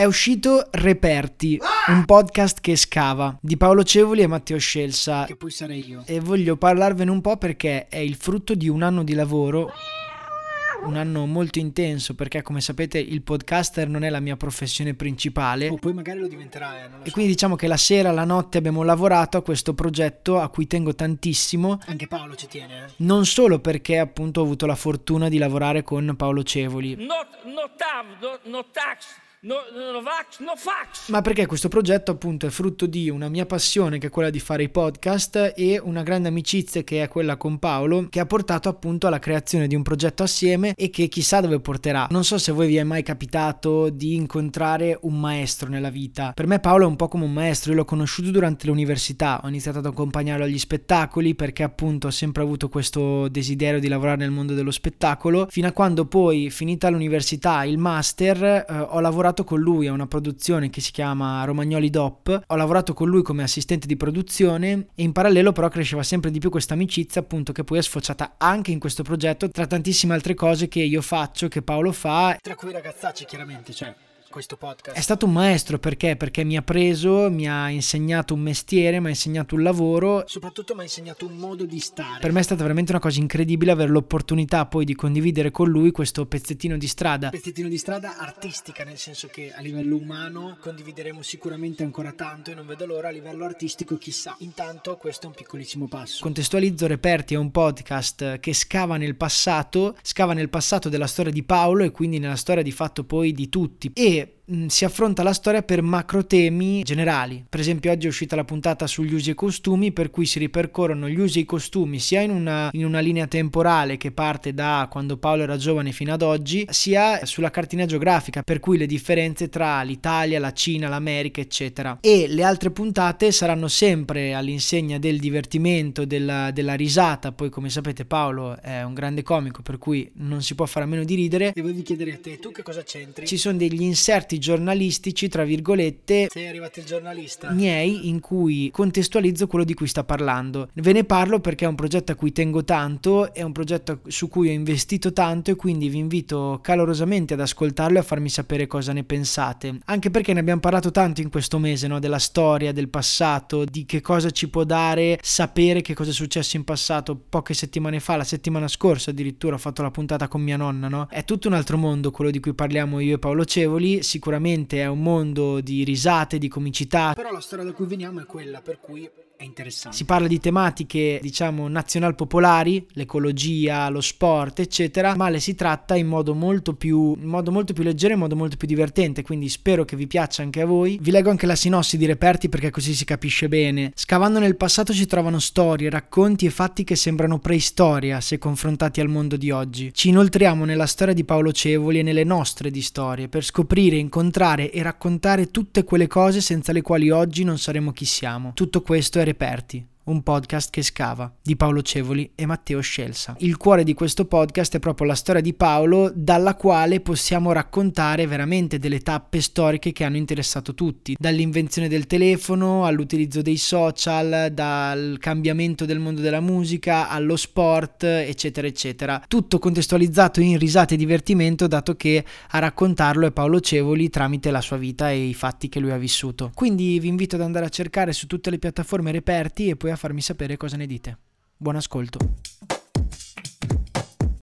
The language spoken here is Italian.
È uscito Reperti, un podcast che scava, di Paolo Cevoli e Matteo Scelsa. Che poi sarei io. E voglio parlarvene un po' perché è il frutto di un anno di lavoro un anno molto intenso perché come sapete il podcaster non è la mia professione principale. O poi magari lo diventerà. Eh, e so. quindi diciamo che la sera, la notte abbiamo lavorato a questo progetto a cui tengo tantissimo. Anche Paolo ci tiene. Eh? Non solo perché appunto ho avuto la fortuna di lavorare con Paolo Cevoli. Not, no tab, no, no tax. No, no, vax, no fax. Ma perché questo progetto appunto è frutto di una mia passione che è quella di fare i podcast e una grande amicizia che è quella con Paolo che ha portato appunto alla creazione di un progetto assieme e che chissà dove porterà. Non so se a voi vi è mai capitato di incontrare un maestro nella vita. Per me Paolo è un po' come un maestro, io l'ho conosciuto durante l'università, ho iniziato ad accompagnarlo agli spettacoli perché appunto ho sempre avuto questo desiderio di lavorare nel mondo dello spettacolo, fino a quando poi finita l'università, il master, eh, ho lavorato lavorato con lui a una produzione che si chiama Romagnoli Dop, ho lavorato con lui come assistente di produzione e in parallelo però cresceva sempre di più questa amicizia appunto che poi è sfociata anche in questo progetto tra tantissime altre cose che io faccio, che Paolo fa. Tra cui ragazzacci chiaramente, cioè questo podcast? È stato un maestro perché? Perché mi ha preso, mi ha insegnato un mestiere, mi ha insegnato un lavoro. Soprattutto mi ha insegnato un modo di stare. Per me è stata veramente una cosa incredibile avere l'opportunità poi di condividere con lui questo pezzettino di strada. Pezzettino di strada artistica, nel senso che a livello umano condivideremo sicuramente ancora tanto e non vedo l'ora a livello artistico chissà. Intanto questo è un piccolissimo passo. Contestualizzo Reperti è un podcast che scava nel passato, scava nel passato della storia di Paolo e quindi nella storia di fatto poi di tutti. E Mm, si affronta la storia per macro temi generali. Per esempio oggi è uscita la puntata sugli usi e costumi per cui si ripercorrono gli usi e i costumi sia in una, in una linea temporale che parte da quando Paolo era giovane fino ad oggi, sia sulla cartina geografica per cui le differenze tra l'Italia, la Cina, l'America eccetera. E le altre puntate saranno sempre all'insegna del divertimento, della, della risata, poi come sapete Paolo è un grande comico per cui non si può fare a meno di ridere. E voi vi chiederete tu che cosa c'entri? Ci sono degli inserti giornalistici, tra virgolette, sei arrivato il giornalista, miei in cui contestualizzo quello di cui sta parlando. Ve ne parlo perché è un progetto a cui tengo tanto, è un progetto su cui ho investito tanto e quindi vi invito calorosamente ad ascoltarlo e a farmi sapere cosa ne pensate. Anche perché ne abbiamo parlato tanto in questo mese, no? della storia, del passato, di che cosa ci può dare sapere che cosa è successo in passato. Poche settimane fa, la settimana scorsa addirittura ho fatto la puntata con mia nonna, no? È tutto un altro mondo quello di cui parliamo io e Paolo Cevoli, sicuramente è un mondo di risate, di comicità. Però la storia da cui veniamo è quella per cui è interessante. Si parla di tematiche, diciamo, nazional popolari, l'ecologia, lo sport, eccetera, ma le si tratta in modo molto più, in modo molto più leggero, in modo molto più divertente, quindi spero che vi piaccia anche a voi. Vi leggo anche la sinossi di Reperti perché così si capisce bene. Scavando nel passato si trovano storie, racconti e fatti che sembrano preistoria se confrontati al mondo di oggi. Ci inoltriamo nella storia di Paolo Cevoli e nelle nostre di storie per scoprire, incontrare e raccontare tutte quelle cose senza le quali oggi non saremo chi siamo. Tutto questo è reperti un podcast che scava, di Paolo Cevoli e Matteo Scelsa. Il cuore di questo podcast è proprio la storia di Paolo, dalla quale possiamo raccontare veramente delle tappe storiche che hanno interessato tutti, dall'invenzione del telefono all'utilizzo dei social, dal cambiamento del mondo della musica allo sport, eccetera, eccetera. Tutto contestualizzato in risate e divertimento, dato che a raccontarlo è Paolo Cevoli tramite la sua vita e i fatti che lui ha vissuto. Quindi vi invito ad andare a cercare su tutte le piattaforme reperti e poi a farmi sapere cosa ne dite. Buon ascolto.